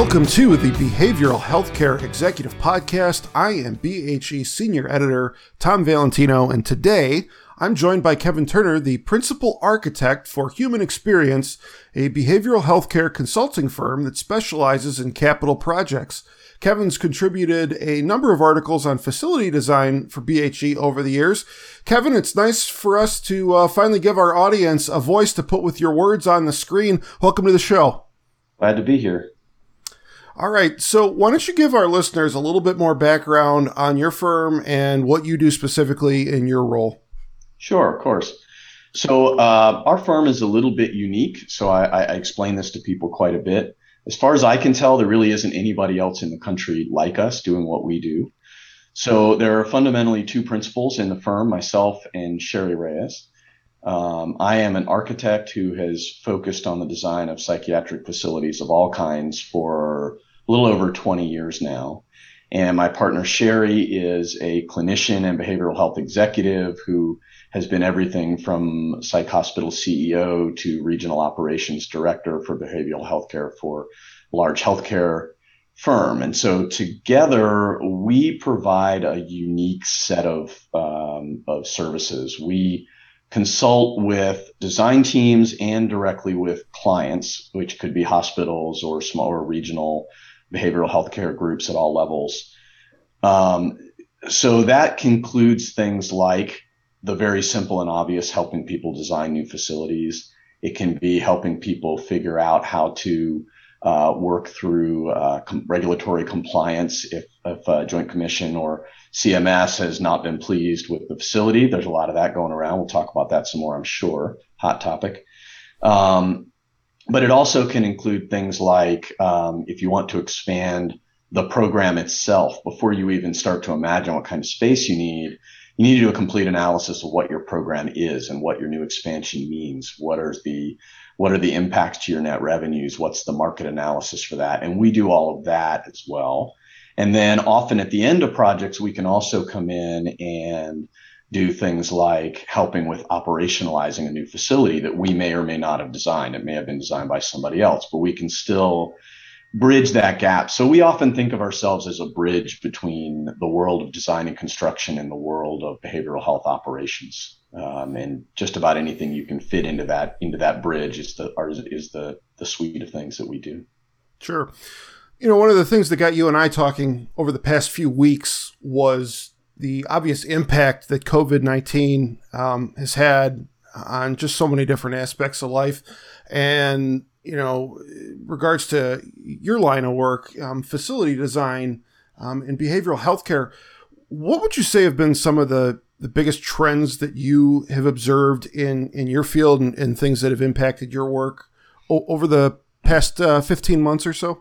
Welcome to the Behavioral Healthcare Executive Podcast. I am BHE Senior Editor Tom Valentino, and today I'm joined by Kevin Turner, the Principal Architect for Human Experience, a behavioral healthcare consulting firm that specializes in capital projects. Kevin's contributed a number of articles on facility design for BHE over the years. Kevin, it's nice for us to uh, finally give our audience a voice to put with your words on the screen. Welcome to the show. Glad to be here. All right. So, why don't you give our listeners a little bit more background on your firm and what you do specifically in your role? Sure, of course. So, uh, our firm is a little bit unique. So, I, I, explain this to people quite a bit. As far as I can tell, there really isn't anybody else in the country like us doing what we do. So, there are fundamentally two principals in the firm myself and Sherry Reyes. Um, I am an architect who has focused on the design of psychiatric facilities of all kinds for little over 20 years now. And my partner Sherry is a clinician and behavioral health executive who has been everything from psych hospital CEO to regional operations director for behavioral healthcare for large healthcare firm. And so together we provide a unique set of, um, of services. We consult with design teams and directly with clients, which could be hospitals or smaller regional behavioral health care groups at all levels. Um, so that concludes things like the very simple and obvious helping people design new facilities. It can be helping people figure out how to uh, work through uh, com- regulatory compliance if, if Joint Commission or CMS has not been pleased with the facility. There's a lot of that going around. We'll talk about that some more, I'm sure. Hot topic. Um, but it also can include things like um, if you want to expand the program itself before you even start to imagine what kind of space you need you need to do a complete analysis of what your program is and what your new expansion means. What are the what are the impacts to your net revenues? What's the market analysis for that? And we do all of that as well. And then often at the end of projects we can also come in and do things like helping with operationalizing a new facility that we may or may not have designed. It may have been designed by somebody else, but we can still bridge that gap. So we often think of ourselves as a bridge between the world of design and construction and the world of behavioral health operations. Um, and just about anything you can fit into that into that bridge is the is the the suite of things that we do. Sure. You know, one of the things that got you and I talking over the past few weeks was the obvious impact that COVID 19 um, has had on just so many different aspects of life. And, you know, regards to your line of work, um, facility design um, and behavioral healthcare, what would you say have been some of the, the biggest trends that you have observed in, in your field and, and things that have impacted your work o- over the past uh, 15 months or so?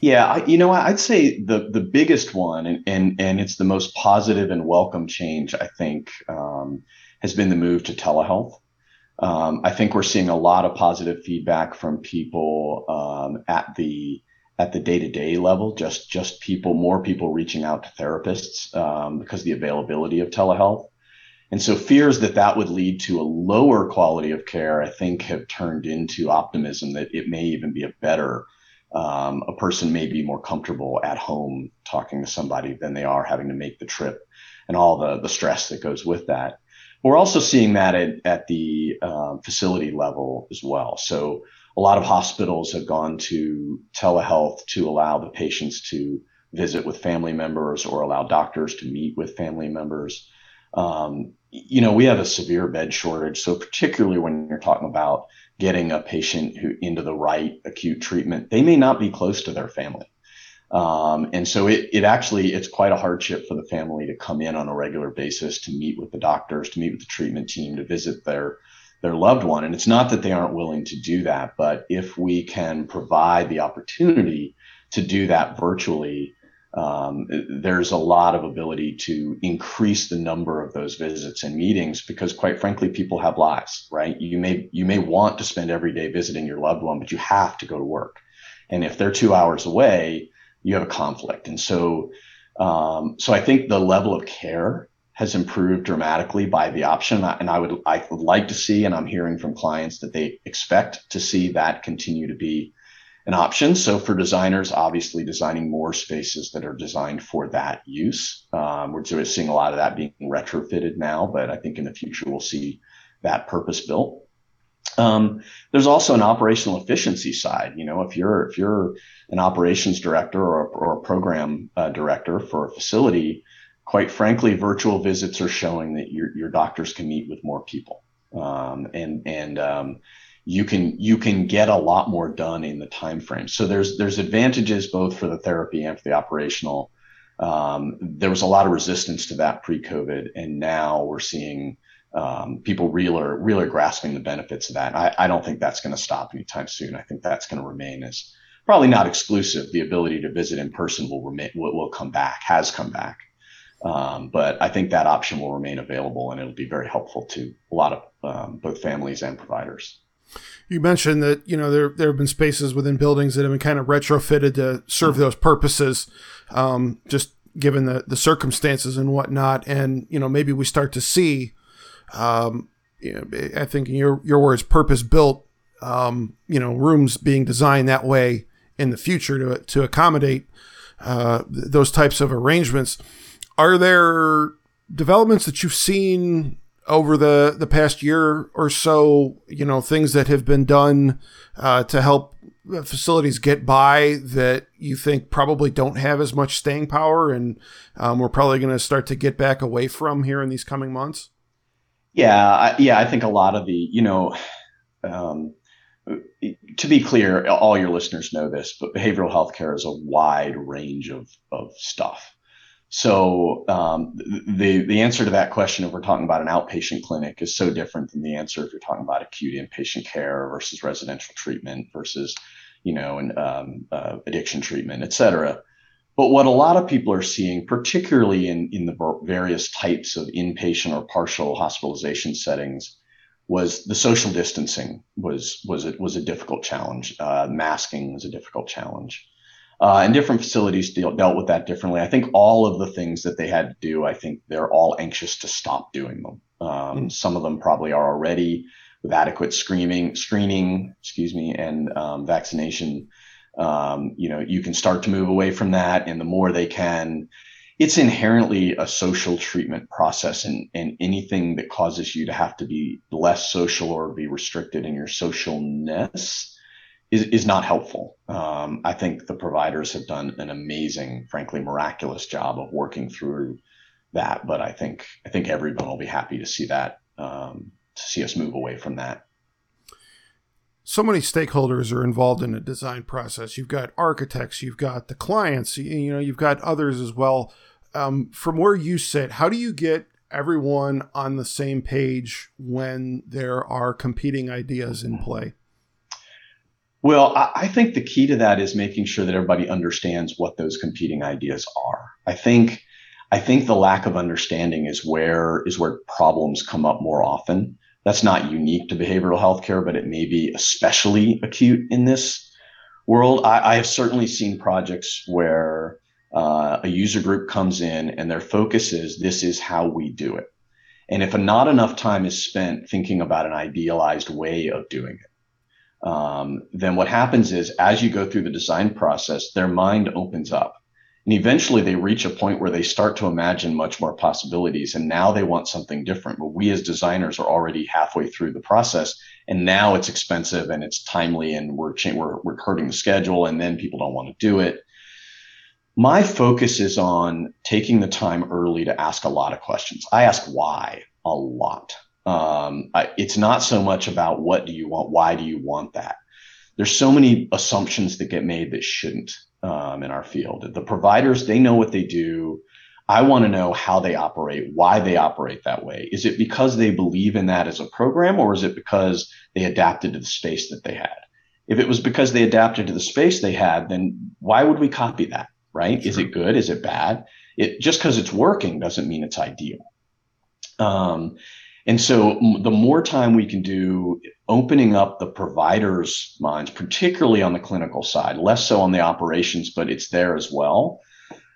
Yeah, I, you know, I'd say the the biggest one, and and and it's the most positive and welcome change. I think um, has been the move to telehealth. Um, I think we're seeing a lot of positive feedback from people um, at the at the day to day level. Just just people, more people reaching out to therapists um, because the availability of telehealth. And so fears that that would lead to a lower quality of care, I think, have turned into optimism that it may even be a better um, a person may be more comfortable at home talking to somebody than they are having to make the trip and all the, the stress that goes with that. We're also seeing that at, at the um, facility level as well. So a lot of hospitals have gone to telehealth to allow the patients to visit with family members or allow doctors to meet with family members. Um, you know, we have a severe bed shortage. So particularly when you're talking about getting a patient who into the right acute treatment, they may not be close to their family. Um, and so it, it actually, it's quite a hardship for the family to come in on a regular basis to meet with the doctors, to meet with the treatment team, to visit their, their loved one. And it's not that they aren't willing to do that, but if we can provide the opportunity to do that virtually, um, there's a lot of ability to increase the number of those visits and meetings because quite frankly people have lives right? You may you may want to spend every day visiting your loved one but you have to go to work. And if they're two hours away you have a conflict. And so um, so i think the level of care has improved dramatically by the option. And i would i would like to see and i'm hearing from clients that they expect to see that continue to be an option. So for designers, obviously designing more spaces that are designed for that use. Um, we're sort of seeing a lot of that being retrofitted now, but I think in the future we'll see that purpose built. Um, there's also an operational efficiency side. You know, if you're if you're an operations director or, or a program uh, director for a facility, quite frankly, virtual visits are showing that your your doctors can meet with more people, um, and and um, you can you can get a lot more done in the time frame. So there's there's advantages both for the therapy and for the operational. Um, there was a lot of resistance to that pre-COVID, and now we're seeing um, people really really grasping the benefits of that. I, I don't think that's going to stop anytime soon. I think that's going to remain as probably not exclusive. The ability to visit in person will remain will, will come back, has come back. Um, but I think that option will remain available, and it'll be very helpful to a lot of um, both families and providers. You mentioned that you know there there have been spaces within buildings that have been kind of retrofitted to serve those purposes, um, just given the the circumstances and whatnot. And you know maybe we start to see, um, you know, I think in your your words, purpose built, um, you know, rooms being designed that way in the future to to accommodate uh, those types of arrangements. Are there developments that you've seen over the the past year or so, you know, things that have been done uh, to help facilities get by that you think probably don't have as much staying power, and um, we're probably going to start to get back away from here in these coming months. Yeah, I, yeah, I think a lot of the, you know, um, to be clear, all your listeners know this, but behavioral health care is a wide range of of stuff. So um, the the answer to that question, if we're talking about an outpatient clinic, is so different than the answer if you're talking about acute inpatient care versus residential treatment versus, you know, an um, uh, addiction treatment, et cetera. But what a lot of people are seeing, particularly in in the various types of inpatient or partial hospitalization settings, was the social distancing was was it was a difficult challenge. Uh, masking was a difficult challenge. Uh, and different facilities deal, dealt with that differently. I think all of the things that they had to do, I think they're all anxious to stop doing them. Um, mm. Some of them probably are already with adequate screening, screening, excuse me, and um, vaccination. Um, you know, you can start to move away from that, and the more they can, it's inherently a social treatment process, and and anything that causes you to have to be less social or be restricted in your socialness is, is not helpful. Um, I think the providers have done an amazing, frankly, miraculous job of working through that. But I think I think everyone will be happy to see that um, to see us move away from that. So many stakeholders are involved in a design process. You've got architects, you've got the clients, you know, you've got others as well. Um, from where you sit, how do you get everyone on the same page when there are competing ideas in play? Well, I, think the key to that is making sure that everybody understands what those competing ideas are. I think I think the lack of understanding is where is where problems come up more often. That's not unique to behavioral health care, but it may be especially acute in this world. I, I have certainly seen projects where uh, a user group comes in and their focus is this is how we do it. And if not enough time is spent thinking about an idealized way of doing it, um, then what happens is as you go through the design process, their mind opens up. And eventually they reach a point where they start to imagine much more possibilities. And now they want something different. But we as designers are already halfway through the process. And now it's expensive and it's timely and we're, we're, we're hurting the schedule. And then people don't want to do it. My focus is on taking the time early to ask a lot of questions. I ask why a lot. Um, it's not so much about what do you want, why do you want that. There's so many assumptions that get made that shouldn't um, in our field. The providers, they know what they do. I want to know how they operate, why they operate that way. Is it because they believe in that as a program, or is it because they adapted to the space that they had? If it was because they adapted to the space they had, then why would we copy that? Right? Sure. Is it good? Is it bad? It just because it's working doesn't mean it's ideal. Um, and so the more time we can do opening up the providers' minds, particularly on the clinical side, less so on the operations, but it's there as well.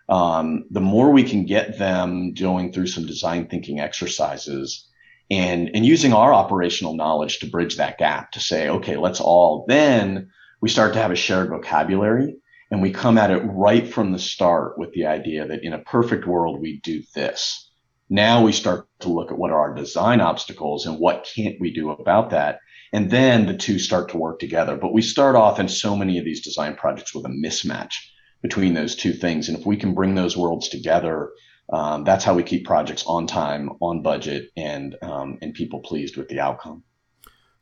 Um, the more we can get them going through some design thinking exercises and, and using our operational knowledge to bridge that gap to say, okay, let's all then we start to have a shared vocabulary and we come at it right from the start with the idea that in a perfect world, we do this. Now we start to look at what are our design obstacles and what can't we do about that. And then the two start to work together. But we start off in so many of these design projects with a mismatch between those two things. And if we can bring those worlds together, um, that's how we keep projects on time, on budget, and um, and people pleased with the outcome.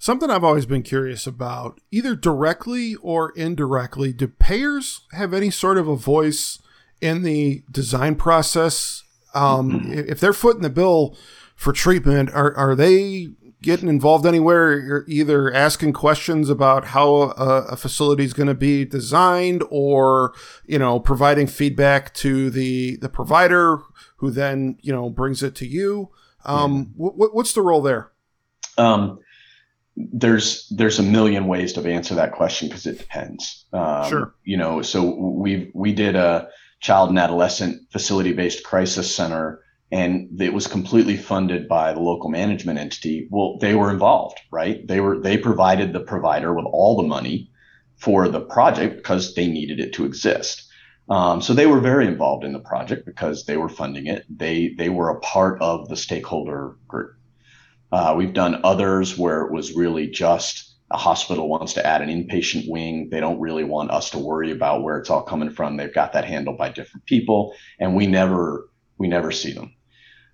Something I've always been curious about, either directly or indirectly, do payers have any sort of a voice in the design process? Um. If they're footing the bill for treatment, are, are they getting involved anywhere? You're either asking questions about how a, a facility is going to be designed, or you know, providing feedback to the the provider, who then you know brings it to you. Um, yeah. w- what's the role there? Um, there's there's a million ways to answer that question because it depends. Um, sure. You know, so we we did a child and adolescent facility based crisis center, and it was completely funded by the local management entity. Well, they were involved, right? They were they provided the provider with all the money for the project because they needed it to exist. Um, so they were very involved in the project because they were funding it. They they were a part of the stakeholder group. Uh, we've done others where it was really just a hospital wants to add an inpatient wing. They don't really want us to worry about where it's all coming from. They've got that handled by different people, and we never we never see them.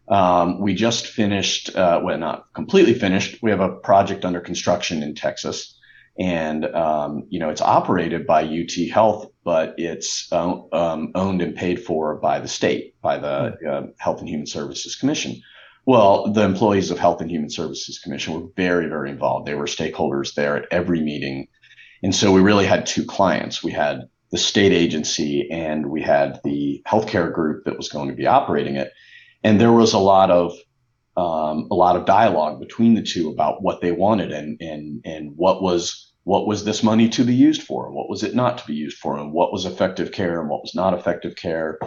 Um, we just finished, uh, well, not completely finished. We have a project under construction in Texas, and um, you know it's operated by UT Health, but it's uh, um, owned and paid for by the state, by the hmm. uh, Health and Human Services Commission. Well, the employees of Health and Human Services Commission were very, very involved. They were stakeholders there at every meeting. And so we really had two clients. We had the state agency and we had the healthcare group that was going to be operating it. And there was a lot of um, a lot of dialogue between the two about what they wanted and and and what was what was this money to be used for, what was it not to be used for, and what was effective care and what was not effective care.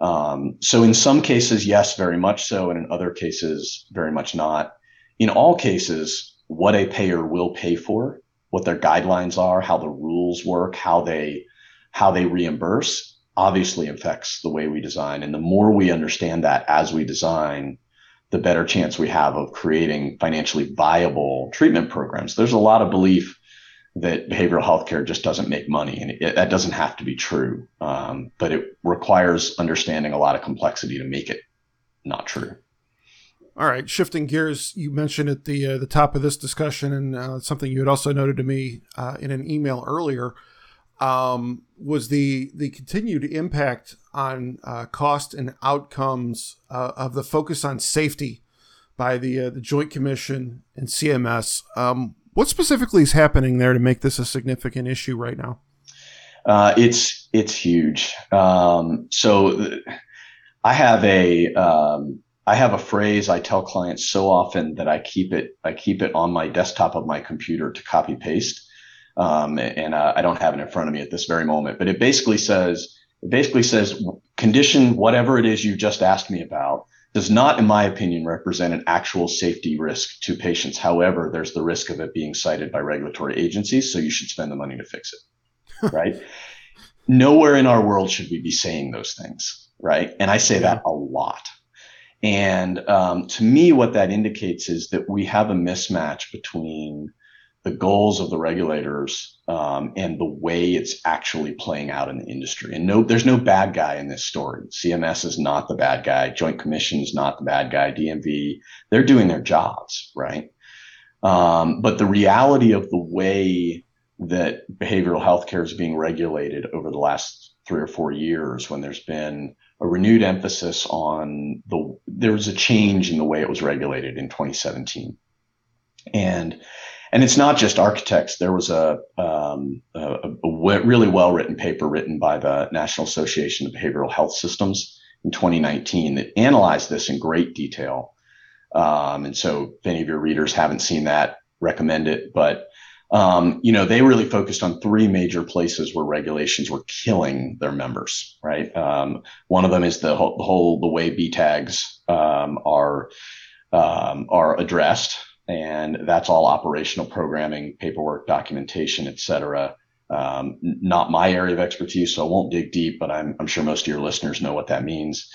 Um, so in some cases, yes, very much so, and in other cases, very much not. In all cases, what a payer will pay for, what their guidelines are, how the rules work, how they how they reimburse, obviously affects the way we design. And the more we understand that as we design, the better chance we have of creating financially viable treatment programs. There's a lot of belief that behavioral health care just doesn't make money. And it, that doesn't have to be true, um, but it requires understanding a lot of complexity to make it not true. All right, shifting gears, you mentioned at the uh, the top of this discussion, and uh, something you had also noted to me uh, in an email earlier, um, was the the continued impact on uh, cost and outcomes uh, of the focus on safety by the uh, the Joint Commission and CMS. Um, what specifically is happening there to make this a significant issue right now? Uh, it's it's huge. Um, so I have a um, I have a phrase I tell clients so often that I keep it I keep it on my desktop of my computer to copy paste, um, and uh, I don't have it in front of me at this very moment. But it basically says it basically says condition whatever it is you just asked me about does not, in my opinion, represent an actual safety risk to patients. However, there's the risk of it being cited by regulatory agencies, so you should spend the money to fix it. right? Nowhere in our world should we be saying those things, right? And I say yeah. that a lot. And um, to me, what that indicates is that we have a mismatch between the goals of the regulators um, and the way it's actually playing out in the industry. And no, there's no bad guy in this story. CMS is not the bad guy. Joint Commission is not the bad guy. DNV, they're doing their jobs, right? Um, but the reality of the way that behavioral health care is being regulated over the last three or four years, when there's been a renewed emphasis on the, there was a change in the way it was regulated in 2017. And and it's not just architects. There was a, um, really well written paper written by the National Association of Behavioral Health Systems in 2019 that analyzed this in great detail. Um, and so, if any of your readers haven't seen that, recommend it. But um, you know, they really focused on three major places where regulations were killing their members. Right. Um, one of them is the whole, the, whole, the way B tags um, are um, are addressed and that's all operational programming, paperwork, documentation, et cetera. Um, not my area of expertise, so I won't dig deep, but I'm, I'm sure most of your listeners know what that means.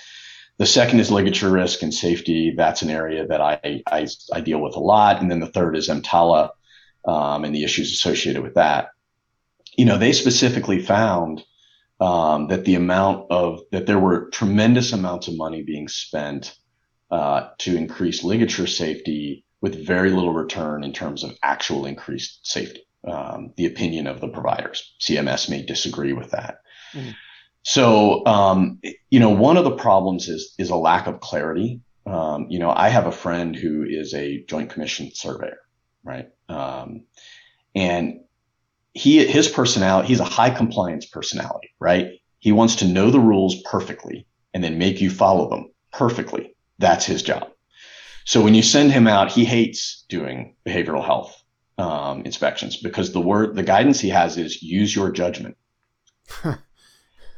The second is ligature risk and safety. That's an area that I, I, I deal with a lot. And then the third is EMTALA um, and the issues associated with that. You know, they specifically found um, that the amount of that there were tremendous amounts of money being spent uh, to increase ligature safety with very little return in terms of actual increased safety. Um, the opinion of the providers. CMS may disagree with that. Mm-hmm. So, um, you know, one of the problems is is a lack of clarity. Um, you know, I have a friend who is a Joint Commission surveyor, right? Um, and he his personality, he's a high compliance personality, right? He wants to know the rules perfectly and then make you follow them perfectly. That's his job. So when you send him out, he hates doing behavioral health um, inspections because the word, the guidance he has is use your judgment.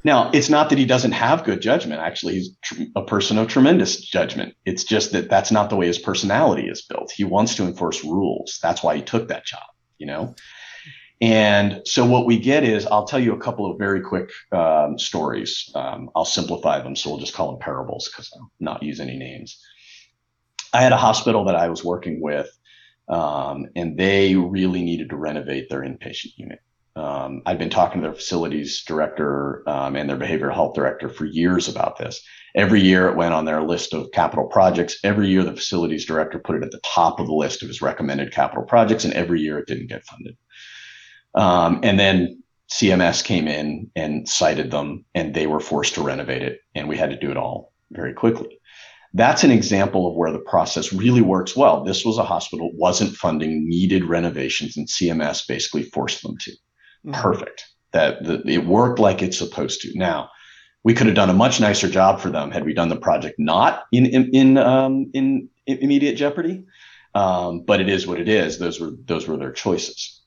now, it's not that he doesn't have good judgment. Actually, he's tr- a person of tremendous judgment. It's just that that's not the way his personality is built. He wants to enforce rules. That's why he took that job, you know? And so what we get is, I'll tell you a couple of very quick um, stories. Um, I'll simplify them, so we'll just call them parables because I'll not use any names. I had a hospital that I was working with um, and they really needed to renovate their inpatient unit. Um, I've been talking to their facilities director um, and their behavioral health director for years about this. Every year it went on their list of capital projects. Every year the facilities director put it at the top of the list of his recommended capital projects, and every year it didn't get funded. Um, and then CMS came in and cited them, and they were forced to renovate it, and we had to do it all very quickly that's an example of where the process really works well. This was a hospital, wasn't funding needed renovations, and CMS basically forced them to. Mm-hmm. Perfect. That the, it worked like it's supposed to. Now, we could have done a much nicer job for them had we done the project not in in in, um, in immediate jeopardy. Um, but it is what it is. Those were those were their choices.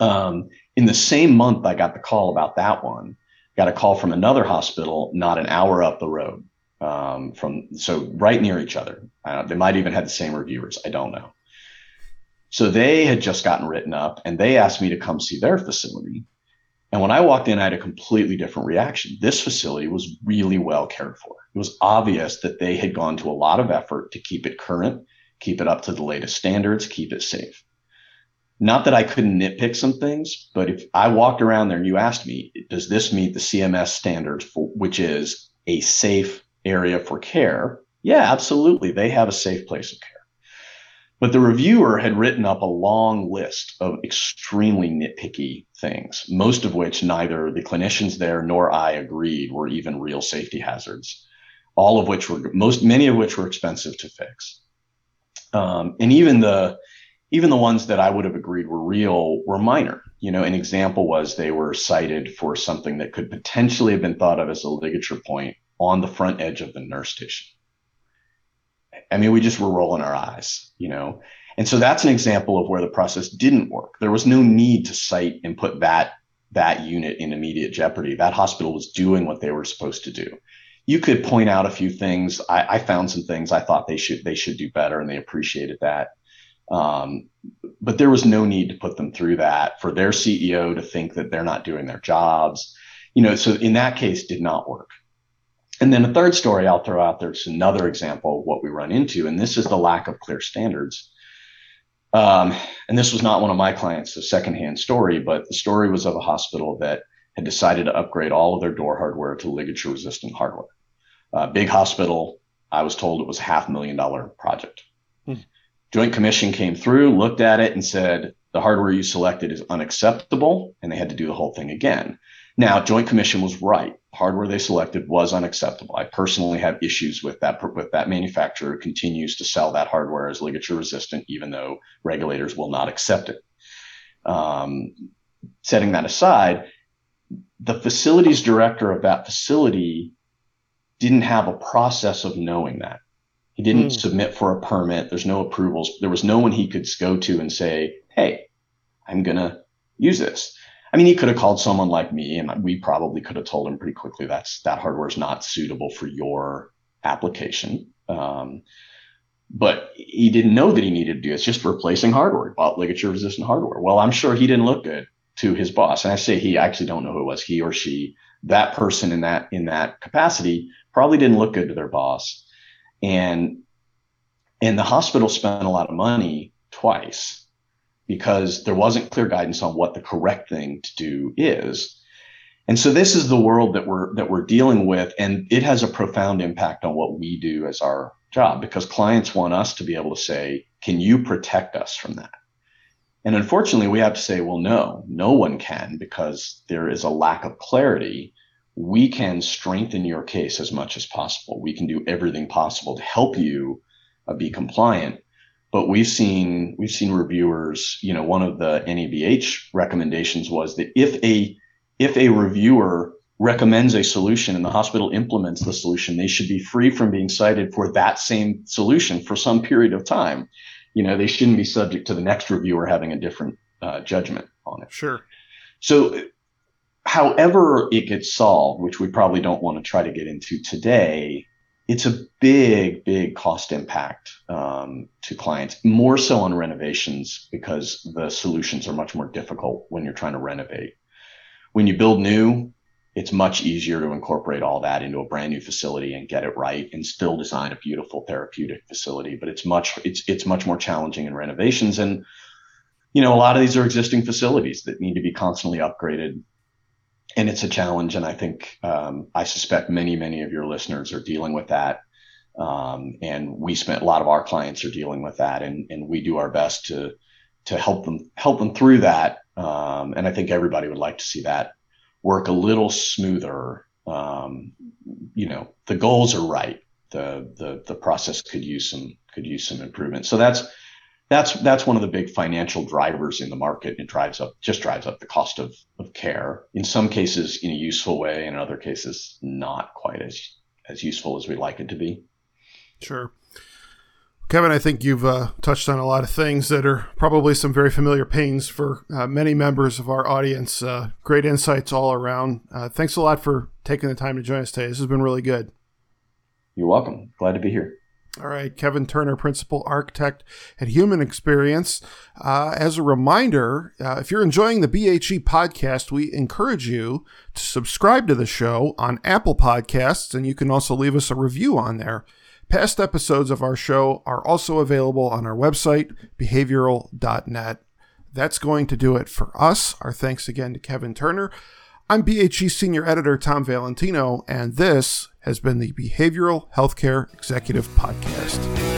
Um, in the same month, I got the call about that one. Got a call from another hospital, not an hour up the road um, from so right near each other. Uh, they might even have the same reviewers. I don't know. So they had just gotten written up, and they asked me to come see their facility. And when I walked in, I had a completely different reaction. This facility was really well cared for. It was obvious that they had gone to a lot of effort to keep it current, keep it up to the latest standards, keep it safe. Not that I couldn't nitpick some things, but if I walked around there and you asked me, does this meet the CMS standards, for, which is a safe area for care, yeah, absolutely. They have a safe place of care. But the reviewer had written up a long list of extremely nitpicky things, most of which neither the clinicians there nor I agreed were even real safety hazards, all of which were most, many of which were expensive to fix. Um, and even the, even the ones that I would have agreed were real were minor. You know, an example was they were cited for something that could potentially have been thought of as a ligature point on the front edge of the nurse station. I mean, we just were rolling our eyes, you know? And so that's an example of where the process didn't work. There was no need to cite and put that that unit in immediate jeopardy. That hospital was doing what they were supposed to do. You could point out a few things. I, I found some things I thought they should they should do better, and they appreciated that. Um, but there was no need to put them through that for their CEO to think that they're not doing their jobs. You know, so in that case, did not work. And then a third story I'll throw out there is another example of what we run into, and this is the lack of clear standards. Um, and this was not one of my clients, a secondhand story, but the story was of a hospital that had decided to upgrade all of their door hardware to ligature resistant hardware. Uh, big hospital. I was told it was a half million dollar project. Hmm. Joint Commission came through, looked at it, and said the hardware you selected is unacceptable, and they had to do the whole thing again. Now, Joint Commission was right. Hardware they selected was unacceptable. I personally have issues with that with that manufacturer continues to sell that hardware as ligature resistant, even though regulators will not accept it. Um, setting that aside, the facilities director of that facility didn't have a process of knowing that. He didn't mm. submit for a permit. There's no approvals. There was no one he could go to and say, Hey, I'm going to use this. I mean, he could have called someone like me, and we probably could have told him pretty quickly that's that hardware is not suitable for your application. Um, but he didn't know that he needed to do it. It's just replacing hardware. Bought ligature resistant hardware. Well, I'm sure he didn't look good to his boss. And I say he, I actually don't know who it was, he or she. That person in that in that capacity probably didn't look good to their boss, and and the hospital spent a lot of money twice because there wasn't clear guidance on what the correct thing to do is. And so this is the world that we're that we're dealing with, and it has a profound impact on what we do as our job because clients want us to be able to say, "Can you protect us from that?" And unfortunately, we have to say, "Well, no, no one can because there is a lack of clarity." We can strengthen your case as much as possible. We can do everything possible to help you uh, be compliant, but we've seen we've seen reviewers you know one of the NABH recommendations was that if a if a reviewer recommends a solution and the hospital implements the solution they should be free from being cited for that same solution for some period of time. You know they shouldn't be subject to the next reviewer having a different uh, judgment on it. Sure. So however it gets solved which we probably don't want to try to get into today it's a big, big cost impact um, to clients, more so on renovations because the solutions are much more difficult when you're trying to renovate. When you build new, it's much easier to incorporate all that into a brand new facility and get it right and still design a beautiful therapeutic facility. But it's much it's it's much more challenging in renovations. And you know, a lot of these are existing facilities that need to be constantly upgraded and it's a challenge. And I think um, I suspect many, many of your listeners are dealing with that. Um, and we spent a lot of our clients are dealing with that, and and we do our best to to help them help them through that. Um, and I think everybody would like to see that work a little smoother. Um, you know, the goals are right. The the the process could use some could use some improvement. So that's that's that's one of the big financial drivers in the market. It drives up just drives up the cost of of care. In some cases, in a useful way, and in other cases, not quite as as useful as we'd like it to be. Sure. Kevin, I think you've uh, touched on a lot of things that are probably some very familiar pains for uh, many members of our audience. Uh, great insights all around. Uh, thanks a lot for taking the time to join us today. This has been really good. You're welcome. Glad to be here. All right, Kevin Turner, Principal Architect at Human Experience. Uh, as a reminder, uh, if you're enjoying the BHE podcast, we encourage you to subscribe to the show on Apple Podcasts, and you can also leave us a review on there. Past episodes of our show are also available on our website, behavioral.net. That's going to do it for us. Our thanks again to Kevin Turner. I'm BHE Senior Editor Tom Valentino, and this has been the Behavioral Healthcare Executive Podcast.